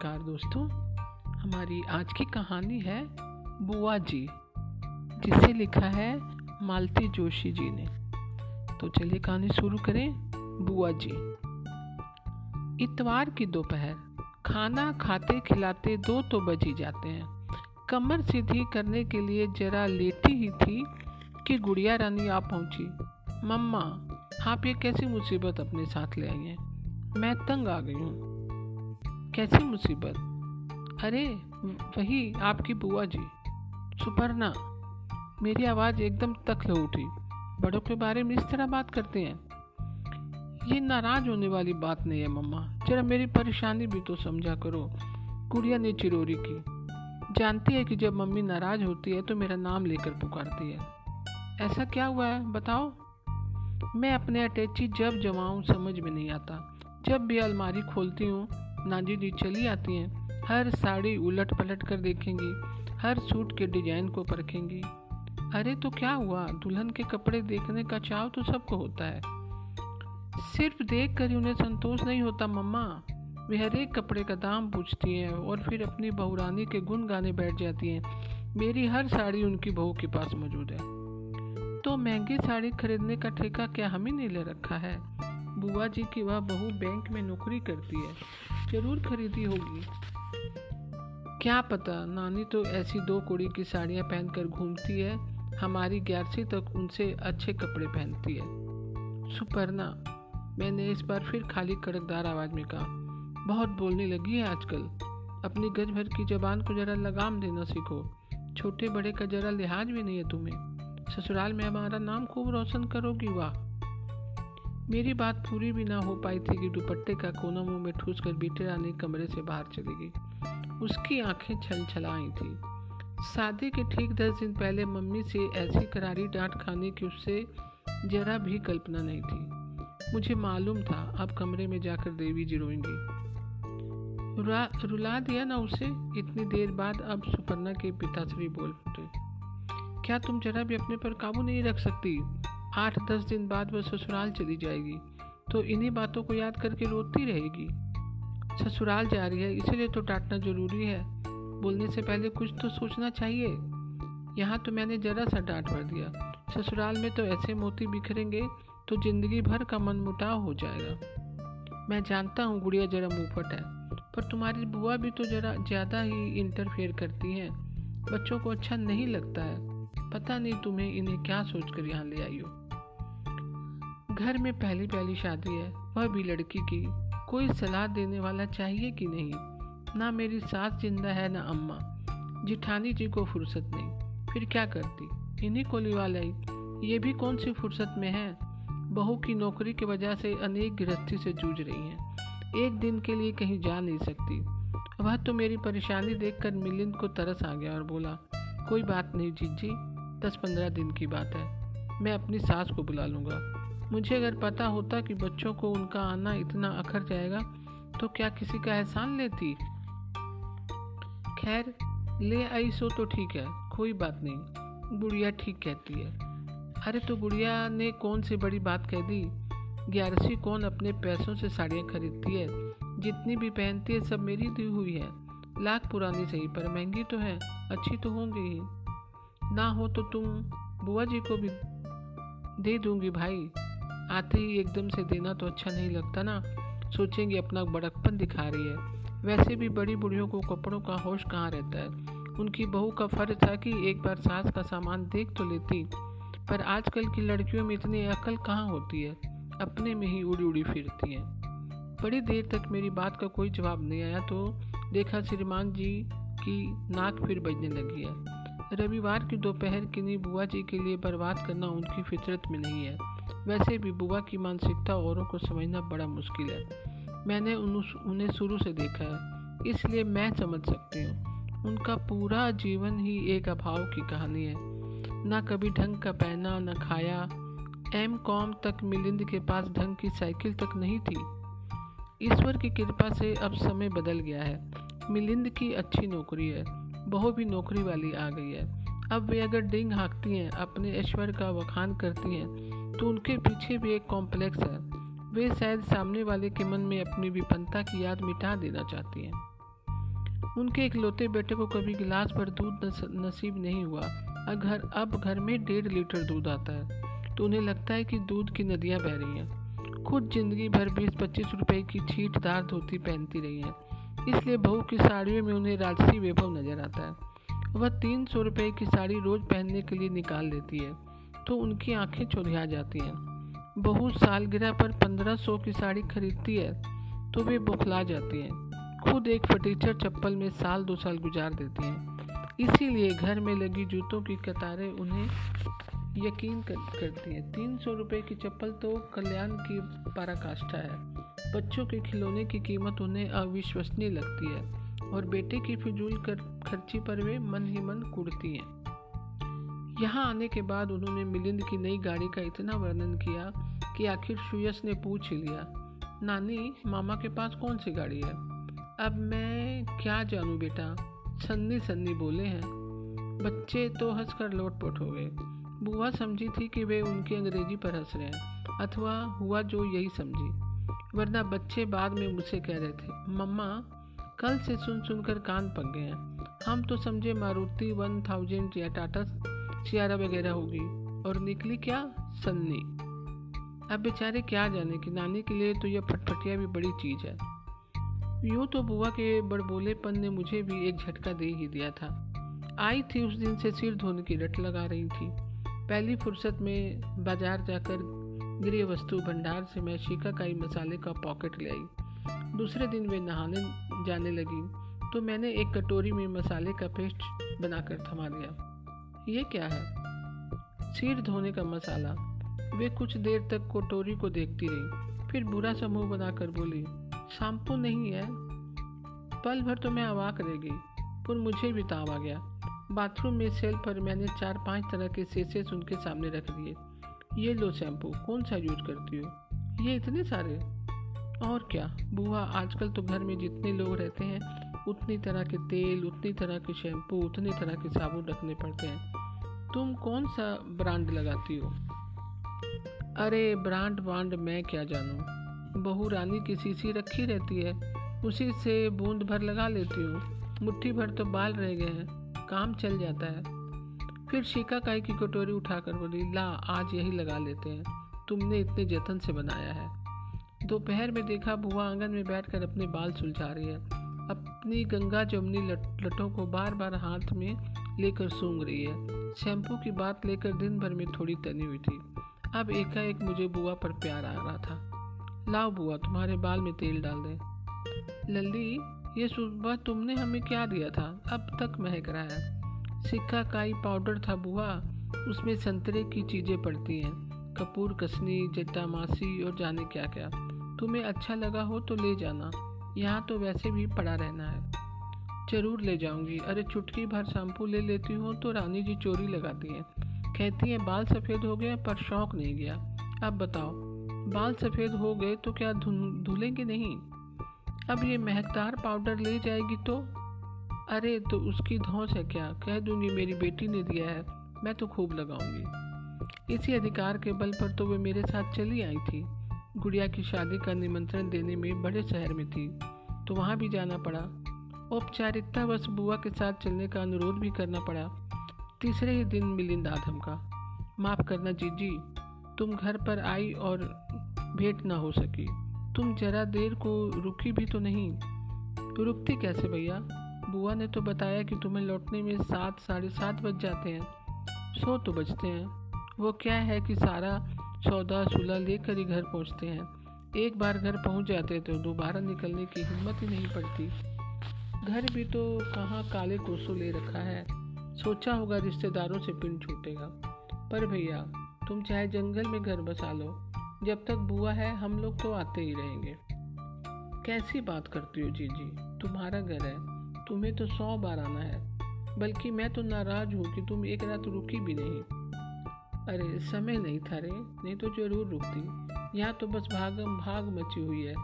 नमस्कार दोस्तों, हमारी आज की कहानी है बुआ जी, जिसे लिखा है मालती जोशी जी ने। तो चलिए कहानी शुरू करें बुआ जी। इतवार की दोपहर, खाना खाते खिलाते दो तो बज ही जाते हैं। कमर सीधी करने के लिए जरा लेटी ही थी कि गुड़िया रानी आ पहुँची। मम्मा, आप ये कैसी मुसीबत अपने साथ ले आई हैं? मैं तंग आ गई हूँ। कैसी मुसीबत? अरे, वही आपकी बुआ जी। सुपर्णा मेरी आवाज़ एकदम तखल उठी। बड़ों के बारे में इस तरह बात करते हैं? ये नाराज़ होने वाली बात नहीं है, मम्मा। जरा मेरी परेशानी भी तो समझा करो गुड़िया ने चिरोरी की। जानती है कि जब मम्मी नाराज़ होती है तो मेरा नाम लेकर पुकारती है। ऐसा क्या हुआ है, बताओ? मैं अपने अटैची जब जमाऊं समझ में नहीं आता। जब भी अलमारी खोलती हूँ नाजी जी चली आती हैं। हर साड़ी उलट पलट कर देखेंगी, हर सूट के डिज़ाइन को परखेंगी। अरे तो क्या हुआ? दुल्हन के कपड़े देखने का चाव तो सबको होता है। सिर्फ़ देख कर ही उन्हें संतोष नहीं होता मम्मा। वे हर एक कपड़े का दाम पूछती हैं और फिर अपनी बहुरानी के गुण गाने बैठ जाती हैं। मेरी हर साड़ी उनकी बहू के पास मौजूद है। तो महँगी साड़ी खरीदने का ठेका क्या हम ही नहीं ले रखा है? बुआ जी की वह बहू बैंक में नौकरी करती है। ज़रूर खरीदी होगी। क्या पता? नानी तो ऐसी दो कुड़ी की साड़ियाँ पहनकर घूमती है। हमारी ग्यारहवीं तक उनसे अच्छे कपड़े पहनती है। सुपर्णा, मैंने इस बार फिर खाली कड़कदार आवाज़ में कहा, बहुत बोलने लगी है आजकल। अपनी गज भर की जबान को जरा लगाम देना सीखो। छोटे बड़े का जरा लिहाज भी नहीं है तुम्हें। ससुराल में हमारा नाम खूब रोशन करोगी, वाह। मेरी बात पूरी भी ना हो पाई थी कि दुपट्टे का कोना मुँह में ठूस कर बीटे रानी कमरे से बाहर चली गई। उसकी आँखें छल छलाई थी। शादी के ठीक दस दिन पहले मम्मी से ऐसी करारी डांट खाने की उससे जरा भी कल्पना नहीं थी। मुझे मालूम था, अब कमरे में जाकर देवी जी रोएँगी। रुला रुला दिया ना उसे? इतनी देर बाद अब सुपर्णा के पिताश्री बोल उठे। क्या तुम जरा भी अपने पर काबू नहीं रख सकती? आठ दस दिन बाद वह ससुराल चली जाएगी तो इन्हीं बातों को याद करके रोती रहेगी। ससुराल जा रही है, इसीलिए तो डांटना ज़रूरी है। बोलने से पहले कुछ तो सोचना चाहिए। यहाँ तो मैंने जरा सा डांट भर दिया। ससुराल में तो ऐसे मोती बिखरेंगे तो ज़िंदगी भर का मन मुटाव हो जाएगा। मैं जानता हूँ गुड़िया जरा मुँहफट है, पर तुम्हारी बुआ भी तो जरा ज़्यादा ही इंटरफेयर करती हैं। बच्चों को अच्छा नहीं लगता है। पता नहीं तुम्हें इन्हें क्या सोच कर यहाँ ले आई हो। घर में पहली पहली शादी है, वह भी लड़की की। कोई सलाह देने वाला चाहिए कि नहीं? ना मेरी सास ज़िंदा है, ना अम्मा। जिठानी जी को फुर्सत नहीं। फिर क्या करती? इन्हीं को लिवा लाई। ये भी कौन सी फुर्सत में है? बहू की नौकरी की वजह से अनेक गृहस्थी से जूझ रही हैं। एक दिन के लिए कहीं जा नहीं सकती। वह तो मेरी परेशानी देखकर मिलिंद को तरस आ गया और बोला, कोई बात नहीं जीत जी दस पंद्रह दिन की बात है। मैं अपनी सास को बुला लूँगा। मुझे अगर पता होता कि बच्चों को उनका आना इतना अखर जाएगा तो क्या किसी का एहसान लेती? खैर, ले आई सो तो ठीक है, कोई बात नहीं। गुड़िया ठीक कहती है। अरे तो गुड़िया ने कौन सी बड़ी बात कह दी? ग्यारहवीं कौन अपने पैसों से साड़ियाँ खरीदती है? जितनी भी पहनती है, सब मेरी दी हुई है। लाख पुरानी सही, पर महँगी तो है, अच्छी तो होंगी ही। ना हो तो तुम बुआ जी को भी दे दूँगी भाई। आते ही एकदम से देना तो अच्छा नहीं लगता ना। सोचेंगे अपना बड़कपन दिखा रही है। वैसे भी बड़ी बुढ़ियों को कपड़ों का होश कहाँ रहता है? उनकी बहू का फ़र्ज़ था कि एक बार सास का सामान देख तो लेती। पर आजकल की लड़कियों में इतनी अकल कहाँ होती है? अपने में ही उड़ी उड़ी फिरती हैं। बड़ी देर तक मेरी बात का कोई जवाब नहीं आया तो देखा श्रीमान जी की नाक फिर बजने लगी है। रविवार की दोपहर किन्हीं बुआ जी के लिए बर्बाद करना उनकी फितरत में नहीं है। वैसे भी बुआ की मानसिकता औरों को समझना बड़ा मुश्किल है। मैंने उन्हें शुरू से देखा है, इसलिए मैं समझ सकती हूँ। उनका पूरा जीवन ही एक अभाव की कहानी है। ना कभी ढंग का पहना, न खाया। एम कॉम तक मिलिंद के पास ढंग की साइकिल तक नहीं थी। ईश्वर की कृपा से अब समय बदल गया है। मिलिंद की अच्छी नौकरी है। बहू भी नौकरी वाली आ गई है। अब वे अगर डिंग हाँकती हैं, अपने ऐश्वर्य का वखान करती हैं तो उनके पीछे भी एक कॉम्प्लेक्स है। वे शायद सामने वाले के मन में अपनी विपन्नता की याद मिटा देना चाहती हैं। उनके इकलौते बेटे को कभी गिलास भर दूध नसीब नहीं हुआ। अगर, अब घर में डेढ़ लीटर दूध आता है तो उन्हें लगता है कि दूध की नदियाँ बह रही हैं। खुद ज़िंदगी भर बीस पच्चीस रुपए की छीटदार धोती पहनती रही हैं। इसलिए बहू की साड़ियों में उन्हें राजसी वैभव नज़र आता है। वह तीन सौ रुपये की साड़ी रोज पहनने के लिए निकाल लेती है। तो उनकी आँखें चुरिया जाती हैं। बहू सालगिरह पर पंद्रह सौ की साड़ी खरीदती है तो वे बुखला जाती हैं। खुद एक फटीचर चप्पल में साल दो साल गुजार देती हैं। इसीलिए घर में लगी जूतों की कतारें उन्हें यकीन कर, करती हैं। तीन सौ रुपये की चप्पल तो कल्याण की पराकाष्ठा है। बच्चों के खिलौने की कीमत उन्हें अविश्वसनीय लगती है और बेटे की फिजूल कर खर्ची पर वे मन ही मन कुड़ती हैं। यहाँ आने के बाद उन्होंने मिलिंद की नई गाड़ी का इतना वर्णन किया कि आखिर सुयस ने पूछ ही लिया, नानी, मामा के पास कौन सी गाड़ी है? अब मैं क्या जानूँ बेटा? सन्नी सन्नी बोले हैं। बच्चे तो हंस हंसकर लोटपोट हो गए। बुआ समझी थी कि वे उनकी अंग्रेज़ी पर हंस रहे हैं, अथवा हुआ जो यही समझी। वरना बच्चे बाद में मुझसे कह रहे थे, मम्मा, कल से सुन सुनकर कान पक गए हैं। हम तो समझे मारुति वन थाउज़ेंड या टाटा सियारा वगैरह होगी। और निकली क्या? सन्नी। अब बेचारे क्या जाने कि नानी के लिए तो यह फटफटिया भी बड़ी चीज़ है। यूँ तो बुआ के बड़बोलेपन ने मुझे भी एक झटका दे ही दिया था। आई थी उस दिन से सिर धोने की रट लगा रही थी। पहली फुर्सत में बाज़ार जाकर गृह वस्तु भंडार से मैं शिकाकाई मसाले का पॉकेट ले आई। दूसरे दिन वे नहाने जाने लगी तो मैंने एक कटोरी में मसाले का पेस्ट बनाकर थमा दिया ये क्या है? सिर धोने का मसाला। वे कुछ देर तक कोटोरी को देखती रही, फिर बुरा सा मुँह बनाकर बोली शैम्पू नहीं है। पल भर तो मैं अवाक रह गई, पर मुझे भी ताव आ गया। बाथरूम में सेल पर मैंने चार पाँच तरह के सेसेस उनके सामने रख दिए। ये लो शैम्पू, कौन सा यूज़ करती हो? ये इतने सारे? और क्या? बुआ, आजकल तो घर में जितने लोग रहते हैं, उतनी तरह के तेल, उतनी तरह के शैम्पू, उतनी तरह के साबुन रखने पड़ते हैं। तुम कौन सा ब्रांड लगाती हो? अरे ब्रांड ब्रांड मैं क्या जानूँ? बहू रानी की सीसी रखी रहती है उसी से बूंद भर लगा लेती हूँ। मुट्ठी भर तो बाल रह गए हैं काम चल जाता है। फिर शिकाकाई की कटोरी उठाकर बोली ला आज यही लगा लेते हैं। तुमने इतने जतन से बनाया है। दोपहर में देखा बुआ आँगन में बैठकर अपने बाल सुलझा रही है। अपनी गंगा जमुनी लट, लटों को बार बार हाथ में लेकर सूंघ रही है। शैम्पू की बात लेकर दिन भर में थोड़ी तनी हुई थी। अब एकाएक मुझे बुआ पर प्यार आ रहा था। लाओ बुआ, तुम्हारे बाल में तेल डाल दे। लल्ली, ये सुबह तुमने हमें क्या दिया था? अब तक महक रहा है। सिक्का काई पाउडर था बुआ। उसमें संतरे की चीज़ें पड़ती हैं। कपूर कसनी जट्टा, मासी और जाने क्या क्या तुम्हें अच्छा लगा हो तो ले जाना। यहाँ तो वैसे भी पड़ा रहना है। ज़रूर ले जाऊँगी। अरे, चुटकी भर शैम्पू ले लेती हूँ तो रानी जी चोरी लगाती हैं। कहती हैं, बाल सफ़ेद हो गए पर शौक नहीं गया। अब बताओ, बाल सफ़ेद हो गए तो क्या धुलेंगे नहीं? अब ये महकदार पाउडर ले जाएगी तो? अरे तो उसकी धौस है क्या? कह दूँगी, मेरी बेटी ने दिया है, मैं तो खूब लगाऊँगी। इसी अधिकार के बल पर तो वे मेरे साथ चली आई थी। गुड़िया की शादी का निमंत्रण देने में बड़े शहर में थी तो वहाँ भी जाना पड़ा। औपचारिकता बस बुआ के साथ चलने का अनुरोध भी करना पड़ा। तीसरे ही दिन मिलिंद आधम का। माफ़ करना जीजी, तुम घर पर आई और भेंट ना हो सकी। तुम जरा देर को रुकी भी तो नहीं। रुकती कैसे भैया? बुआ ने तो बताया कि तुम्हें लौटने में सात, साढ़े सात बज जाते हैं। सो तो बजते हैं। वो क्या है कि सारा सौदा सुलह लेकर ही घर पहुँचते हैं। एक बार घर पहुँच जाते तो दोबारा निकलने की हिम्मत ही नहीं पड़ती। घर भी तो कहाँ काले कोसों ले रखा है। सोचा होगा रिश्तेदारों से पिंड छूटेगा। पर भैया, तुम चाहे जंगल में घर बसा लो। जब तक बुआ है, हम लोग तो आते ही रहेंगे। कैसी बात करती हो जीजी? तुम्हारा घर है। तुम्हें तो सौ बार आना है। बल्कि मैं तो नाराज़ हूँ कि तुम एक रात रुकी भी नहीं। अरे, समय नहीं था रे। नहीं तो ज़रूर रुकती। यहाँ तो बस भागम भाग मची हुई है।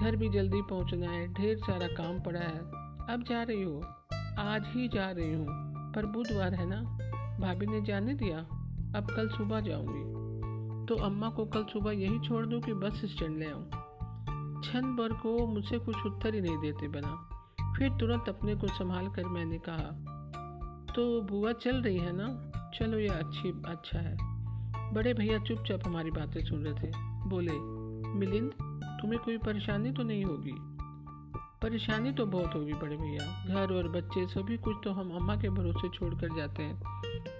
घर भी जल्दी पहुँचना है। ढेर सारा काम पड़ा है। अब जा रही हो। आज ही जा रही हूँ। पर बुधवार है ना? भाभी ने जाने दिया। अब कल सुबह जाऊँगी। तो अम्मा को कल सुबह यही छोड़ दूँ कि बस स्टैंड ले आऊँ? छन भर को मुझसे कुछ उत्तर ही नहीं देते बना। फिर तुरंत अपने को संभाल कर मैंने कहा तो बुआ चल रही है ना? चलो ये अच्छी अच्छा है। बड़े भैया चुपचाप हमारी बातें सुन रहे थे। बोले, मिलिंद, तुम्हें कोई परेशानी तो नहीं होगी? परेशानी तो बहुत होगी बड़े भैया। घर और बच्चे सभी कुछ तो हम अम्मा के भरोसे छोड़ कर जाते हैं।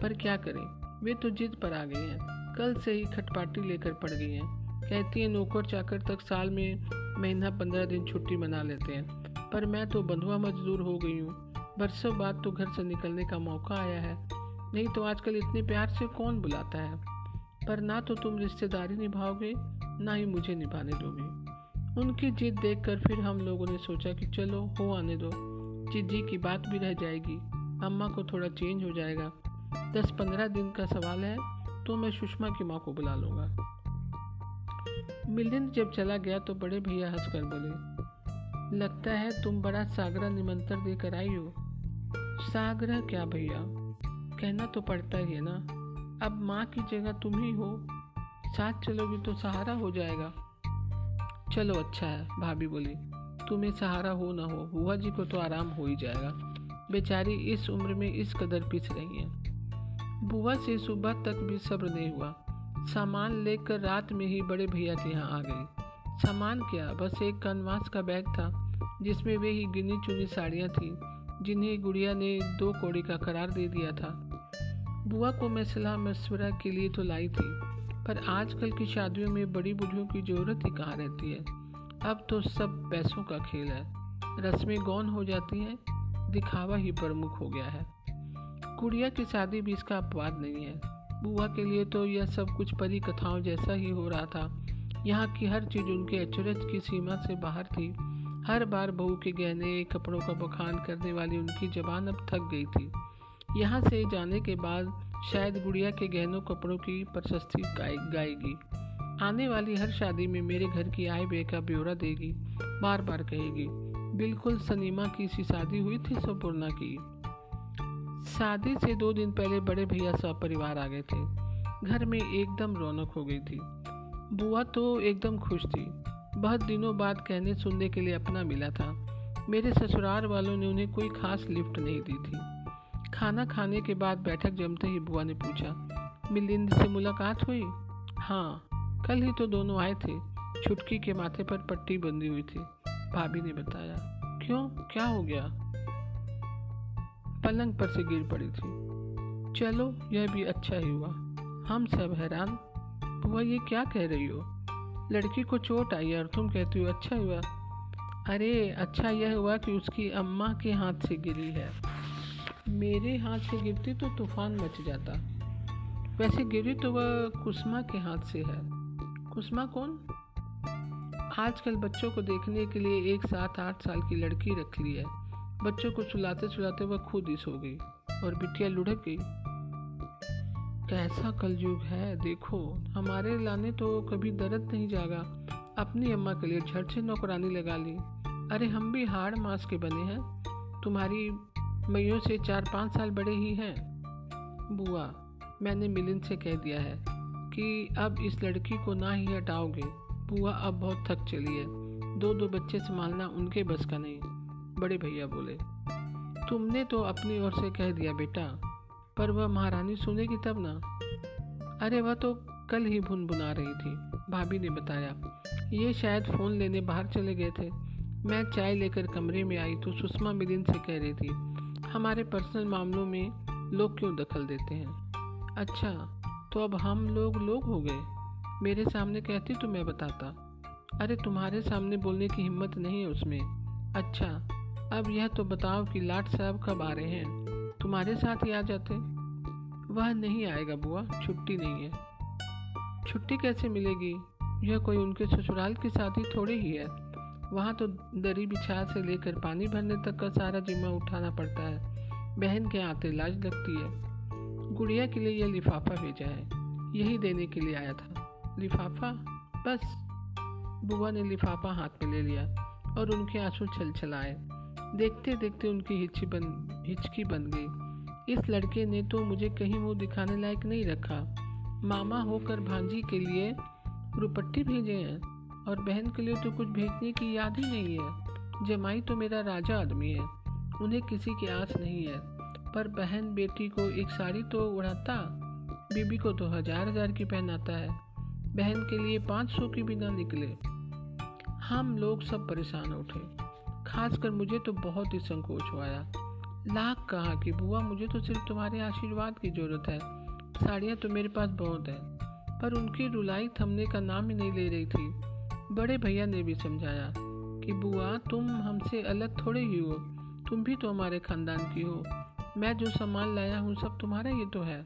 पर क्या करें? वे तो जिद पर आ गई हैं। कल से ही खटपाटी लेकर पड़ गई हैं। कहती हैं, नौकर चाकर तक साल में महीना पंद्रह दिन छुट्टी मना लेते हैं। पर मैं तो बंधुआ मजदूर हो गई हूँ। बरसों बाद तो घर से निकलने का मौका आया है। नहीं तो आजकल इतने प्यार से कौन बुलाता है? पर ना तो तुम रिश्तेदारी निभाओगे, ना ही मुझे निभाने दोगे। उनकी जिद देखकर फिर हम लोगों ने सोचा कि चलो, हो आने दो। जिज्जी की बात भी रह जाएगी। अम्मा को थोड़ा चेंज हो जाएगा। दस पंद्रह दिन का सवाल है तो मैं सुषमा की माँ को बुला लूँगा। मिलिंद जब चला गया तो बड़े भैया हंसकर बोले, लगता है तुम बड़ा सागरा निमंत्रण देकर आई हो। सागरा क्या भैया? कहना तो पड़ता ही है ना। अब माँ की जगह तुम ही हो। साथ चलोगी तो सहारा हो जाएगा। चलो अच्छा है, भाभी बोली। तुम्हें सहारा हो ना हो, बुआ जी को तो आराम हो ही जाएगा। बेचारी इस उम्र में इस कदर पिस रही हैं। बुआ से सुबह तक भी सब्र नहीं हुआ। सामान लेकर रात में ही बड़े भैया के यहाँ आ गई। सामान क्या, बस एक कनवास का बैग था, जिसमें वे ही गिनी चुनी साड़ियाँ थीं, जिन्हें गुड़िया ने दो कौड़ी का करार दे दिया था। बुआ को मैं सलाह मशवरा के लिए तो लाई थी पर आजकल की शादियों में बड़ी बुढ़ियों की ज़रूरत ही कहाँ रहती है? अब तो सब पैसों का खेल है। रस्में गौन हो जाती हैं, दिखावा ही प्रमुख हो गया है। गुड़िया की शादी भी इसका अपवाद नहीं है। बुआ के लिए तो यह सब कुछ परी कथाओं जैसा ही हो रहा था। यहाँ की हर चीज़ उनके अचरज की सीमा से बाहर थी। हर बार बहू के गहने, कपड़ों का बखान करने वाली उनकी जबान अब थक गई थी। यहाँ से जाने के बाद शायद गुड़िया के गहनों कपड़ों की प्रशस्ति गाए, गाएगी। आने वाली हर शादी में मेरे घर की आय व्यय का ब्यौरा देगी बार बार कहेगी बिल्कुल सनीमा की सी शादी हुई थी सपूर्णा की। शादी से दो दिन पहले बड़े भैया सब परिवार आ गए थे। घर में एकदम रौनक हो गई थी। बुआ तो एकदम खुश थी। बहुत दिनों बाद कहने सुनने के लिए अपना मिला था। मेरे ससुराल वालों ने उन्हें कोई खास लिफ्ट नहीं दी थी। खाना खाने के बाद बैठक जमते ही बुआ ने पूछा, मिलिंद से मुलाकात हुई? हाँ कल ही तो दोनों आए थे। छुटकी के माथे पर पट्टी बंधी हुई थी। भाभी ने बताया, क्यों? क्या हो गया? पलंग पर से गिर पड़ी थी। चलो, यह भी अच्छा ही हुआ। हम सब हैरान। बुआ, ये क्या कह रही हो? लड़की को चोट आई और तुम कहती हो अच्छा हुआ। अरे अच्छा यह हुआ कि उसकी अम्मा के हाथ से गिरी है। मेरे हाथ से गिरती तो तूफ़ान मच जाता। वैसे गिरी तो वह कुसमा के हाथ से है। कुसमा कौन? आजकल बच्चों को देखने के लिए एक साथ आठ साल की लड़की रख ली है। बच्चों को सुलाते सुलाते वह खुद ही सो गई और बिटिया लुढ़क गई। कैसा कलयुग है, देखो। हमारे लाने तो कभी दर्द नहीं जागा। अपनी अम्मा के लिए झट से नौकरानी लगा ली। अरे हम भी हाड़ मास के बने हैं। तुम्हारी मैयों से चार पाँच साल बड़े ही हैं। बुआ, मैंने मिलिंद से कह दिया है कि अब इस लड़की को ना ही हटाओगे। बुआ, अब बहुत थक चली है। दो दो बच्चे संभालना उनके बस का नहीं, बड़े भैया बोले। तुमने तो अपनी ओर से कह दिया बेटा, पर वह महारानी सुनेगी तब ना। अरे, वह तो कल ही भुन भुना रही थी, भाभी ने बताया। ये शायद फ़ोन लेने बाहर चले गए थे। मैं चाय लेकर कमरे में आई तो सुषमा मिलिन से कह रही थी हमारे पर्सनल मामलों में लोग क्यों दखल देते हैं? अच्छा तो अब हम लोग लोग हो गए। मेरे सामने कहती तो मैं बताता। अरे, तुम्हारे सामने बोलने की हिम्मत नहीं है उसमें। अच्छा अब यह तो बताओ कि लाट साहब कब आ रहे हैं। तुम्हारे साथ ही आ जाते। वह नहीं आएगा बुआ, छुट्टी नहीं है। छुट्टी कैसे मिलेगी? यह कोई उनके ससुराल की शादी थोड़ी ही है। वहाँ तो दरी बिछा से लेकर पानी भरने तक का सारा जिम्मा उठाना पड़ता है। बहन के आते लाज लगती है। गुड़िया के लिए यह लिफाफा भेजा है। यही देने के लिए आया था। लिफाफा? बस। बुआ ने लिफाफा हाथ में ले लिया और उनके आँसू छल छलाए देखते देखते उनकी हिचकी बन हिचकी बन गई। इस लड़के ने तो मुझे कहीं मुँह दिखाने लायक नहीं रखा। मामा होकर भांजी के लिए रुपट्टी भेजे हैं। और बहन के लिए तो कुछ भेजने की याद ही नहीं है। जमाई तो मेरा राजा आदमी है। उन्हें किसी की आस नहीं है। पर बहन बेटी को एक साड़ी तो उड़ाता बीबी को तो हज़ार हज़ार की पहनाता है। बहन के लिए पाँच सौ की भी ना निकले। हम लोग सब परेशान उठे। खासकर मुझे तो बहुत ही संकोच हुआ लाख कहा कि बुआ, मुझे तो सिर्फ़ तुम्हारे आशीर्वाद की ज़रूरत है। साड़ियाँ तो मेरे पास बहुत है। पर उनकी रुलाई थमने का नाम ही नहीं ले रही थी। बड़े भैया ने भी समझाया कि बुआ, तुम हमसे अलग थोड़े ही हो। तुम भी तो हमारे खानदान की हो। मैं जो सामान लाया हूँ, सब तुम्हारा ही तो है।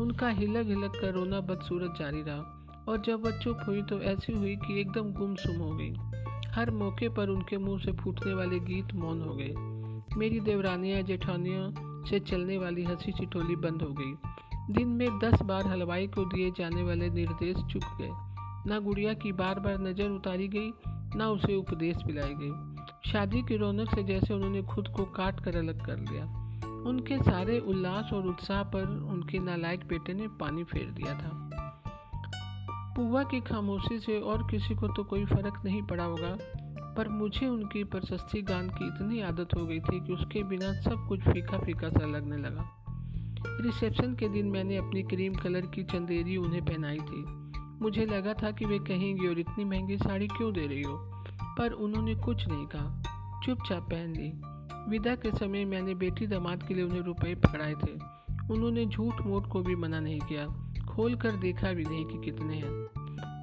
उनका हिलक हिलक कर रोना बदसूरत जारी रहा और जब वह चुप हुई तो ऐसी हुई कि एकदम गुमसुम हो गई। हर मौके पर उनके मुँह से फूटने वाले गीत मौन हो गए। मेरी देवरानियाँ, जेठानियों से चलने वाली हँसी चिटोली बंद हो गई। दिन में दस बार हलवाई को दिए जाने वाले निर्देश चुक गए। ना गुड़िया की बार बार नज़र उतारी गई, ना उसे उपदेश पिलाई गई शादी की रौनक से जैसे उन्होंने खुद को काट कर अलग कर लिया। उनके सारे उल्लास और उत्साह पर उनके नालायक बेटे ने पानी फेर दिया था। पुआ की खामोशी से और किसी को तो कोई फ़र्क नहीं पड़ा होगा, पर मुझे उनकी प्रशस्ति गान की इतनी आदत हो गई थी कि उसके बिना सब कुछ फीका फीका सा लगने लगा। रिसेप्शन के दिन मैंने अपनी क्रीम कलर की चंदेरी उन्हें पहनाई थी। मुझे लगा था कि वे कहेंगी, और इतनी महँगी साड़ी क्यों दे रही हो? पर उन्होंने कुछ नहीं कहा। चुपचाप पहन ली। विदा के समय मैंने बेटी दामाद के लिए उन्हें रुपए पकड़ाए थे। उन्होंने झूठ मूठ को भी मना नहीं किया। खोल कर देखा भी नहीं कि कितने हैं।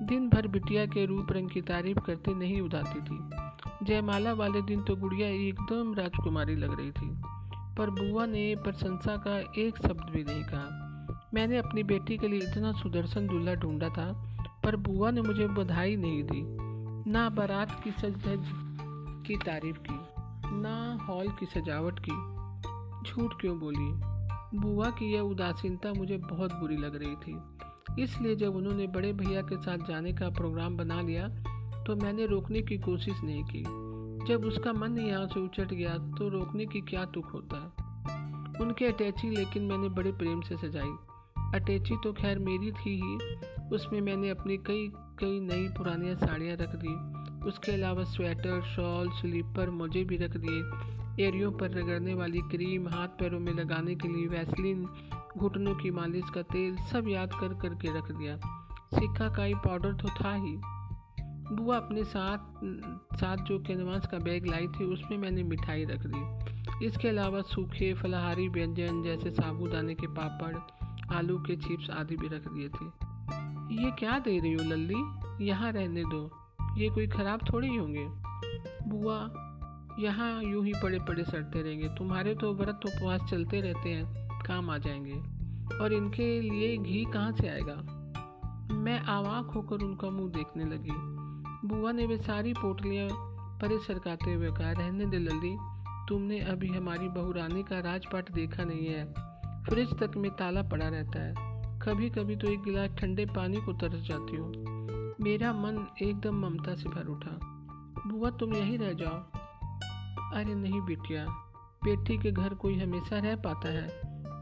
दिन भर बिटिया के रूप रंग की तारीफ़ करते नहीं उदाती थी। जयमाला वाले दिन तो गुड़िया एकदम राजकुमारी लग रही थी। पर बुआ ने प्रशंसा का एक शब्द भी नहीं कहा। मैंने अपनी बेटी के लिए इतना सुदर्शन दूल्हा ढूंढा था, पर बुआ ने मुझे बधाई नहीं दी। ना बारात की सज की तारीफ़ की, ना हॉल की सजावट की। झूठ क्यों बोली? बुआ की यह उदासीनता मुझे बहुत बुरी लग रही थी। इसलिए जब उन्होंने बड़े भैया के साथ जाने का प्रोग्राम बना लिया तो मैंने रोकने की कोशिश नहीं की। जब उसका मन यहाँ से उचट गया तो रोकने की क्या तुक होता? उनकी अटैची लेकिन मैंने बड़े प्रेम से सजाई। अटैची तो खैर मेरी थी ही। उसमें मैंने अपनी कई कई नई पुरानी साड़ियाँ रख दी। उसके अलावा स्वेटर, शॉल, स्लीपर मोजे भी रख दिए। एरियो पर रगड़ने वाली क्रीम, हाथ पैरों में लगाने के लिए वैसलिन, घुटनों की मालिश का तेल सब याद कर, करके रख दिया। सिक्का काई पाउडर तो था ही। बुआ अपने साथ साथ जो कैनवास का बैग लाई थी, उसमें मैंने मिठाई रख दी। इसके अलावा सूखे, फलाहारी व्यंजन जैसे साबुदाने के पापड़ आलू के चिप्स आदि भी रख दिए थे। ये क्या दे रही हो लल्ली? यहाँ रहने दो। ये कोई ख़राब थोड़ी होंगे। बुआ, यहाँ यूँ ही पड़े पड़े सड़ते रहेंगे। तुम्हारे तो व्रत उपवास चलते रहते हैं, काम आ जाएँगे। और इनके लिए घी कहाँ से आएगा? मैं आवाक होकर उनका मुँह देखने लगी। बुआ ने वे सारी पोटलियाँ परे सरकाते हुए कहा, रहने दे लल्ली, तुमने अभी हमारी बहू रानी का राजपाट देखा नहीं है। फ्रिज तक में ताला पड़ा रहता है। कभी कभी तो एक गिलास ठंडे पानी को तरस जाती हूँ। मेरा मन एकदम ममता से भर उठा। बुआ, तुम यहीं रह जाओ। अरे नहीं बेटिया, बेटी के घर कोई हमेशा रह पाता है।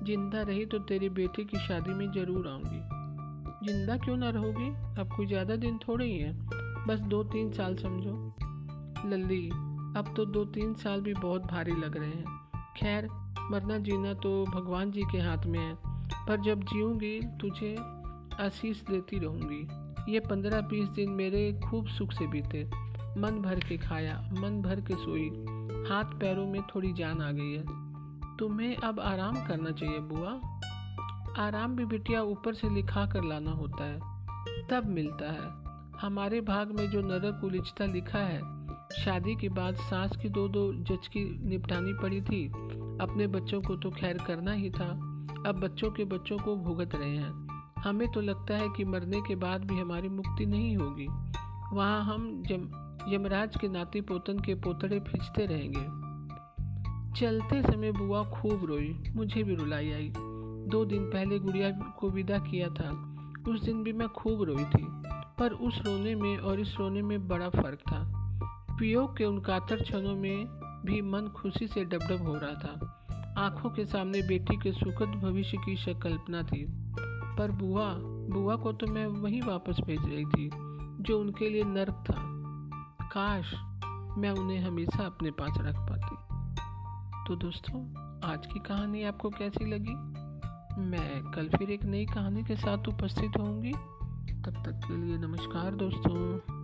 ज़िंदा रही तो तेरी बेटी की शादी में ज़रूर आऊँगी। ज़िंदा क्यों ना रहोगी? अब कोई ज़्यादा दिन थोड़े ही है। बस दो तीन साल समझो। लल्ली, अब तो दो तीन साल भी बहुत भारी लग रहे हैं। खैर मरना जीना तो भगवान जी के हाथ में है। पर जब जीऊँगी, तुझे आशीष देती रहूँगी। ये पंद्रह बीस दिन मेरे खूब सुख से बीते। मन भर के खाया, मन भर के सोई। हाथ पैरों में थोड़ी जान आ गई है। तुम्हें अब आराम करना चाहिए, बुआ। आराम भी बिटिया ऊपर से लिखा कर लाना होता है। तब मिलता है। हमारे भाग में जो नरक उलिझता लिखा है। शादी के बाद सास की दो दो जचकी निपटानी पड़ी थी। अपने बच्चों को तो खैर करना ही था। अब बच्चों के बच्चों को भुगत रहे हैं। हमें तो लगता है कि मरने के बाद भी हमारी मुक्ति नहीं होगी। वहाँ हम जम, यमराज के नाती पोतन के पोतड़े खींचते रहेंगे। चलते समय बुआ खूब रोई। मुझे भी रुलाई आई। दो दिन पहले गुड़िया को विदा किया था। उस दिन भी मैं खूब रोई थी। पर उस रोने में और इस रोने में बड़ा फ़र्क था। वियोग के उन कातर क्षणों में भी मन खुशी से डबडब हो रहा था। आँखों के सामने बेटी के सुखद भविष्य की कल्पना थी। पर बुआ बुआ को तो मैं वहीं वापस भेज रही थी, जो उनके लिए नर्क था। काश मैं उन्हें हमेशा अपने पास रख पाती। तो दोस्तों, आज की कहानी आपको कैसी लगी? मैं कल फिर एक नई कहानी के साथ उपस्थित होंगी। तब तक के लिए नमस्कार दोस्तों।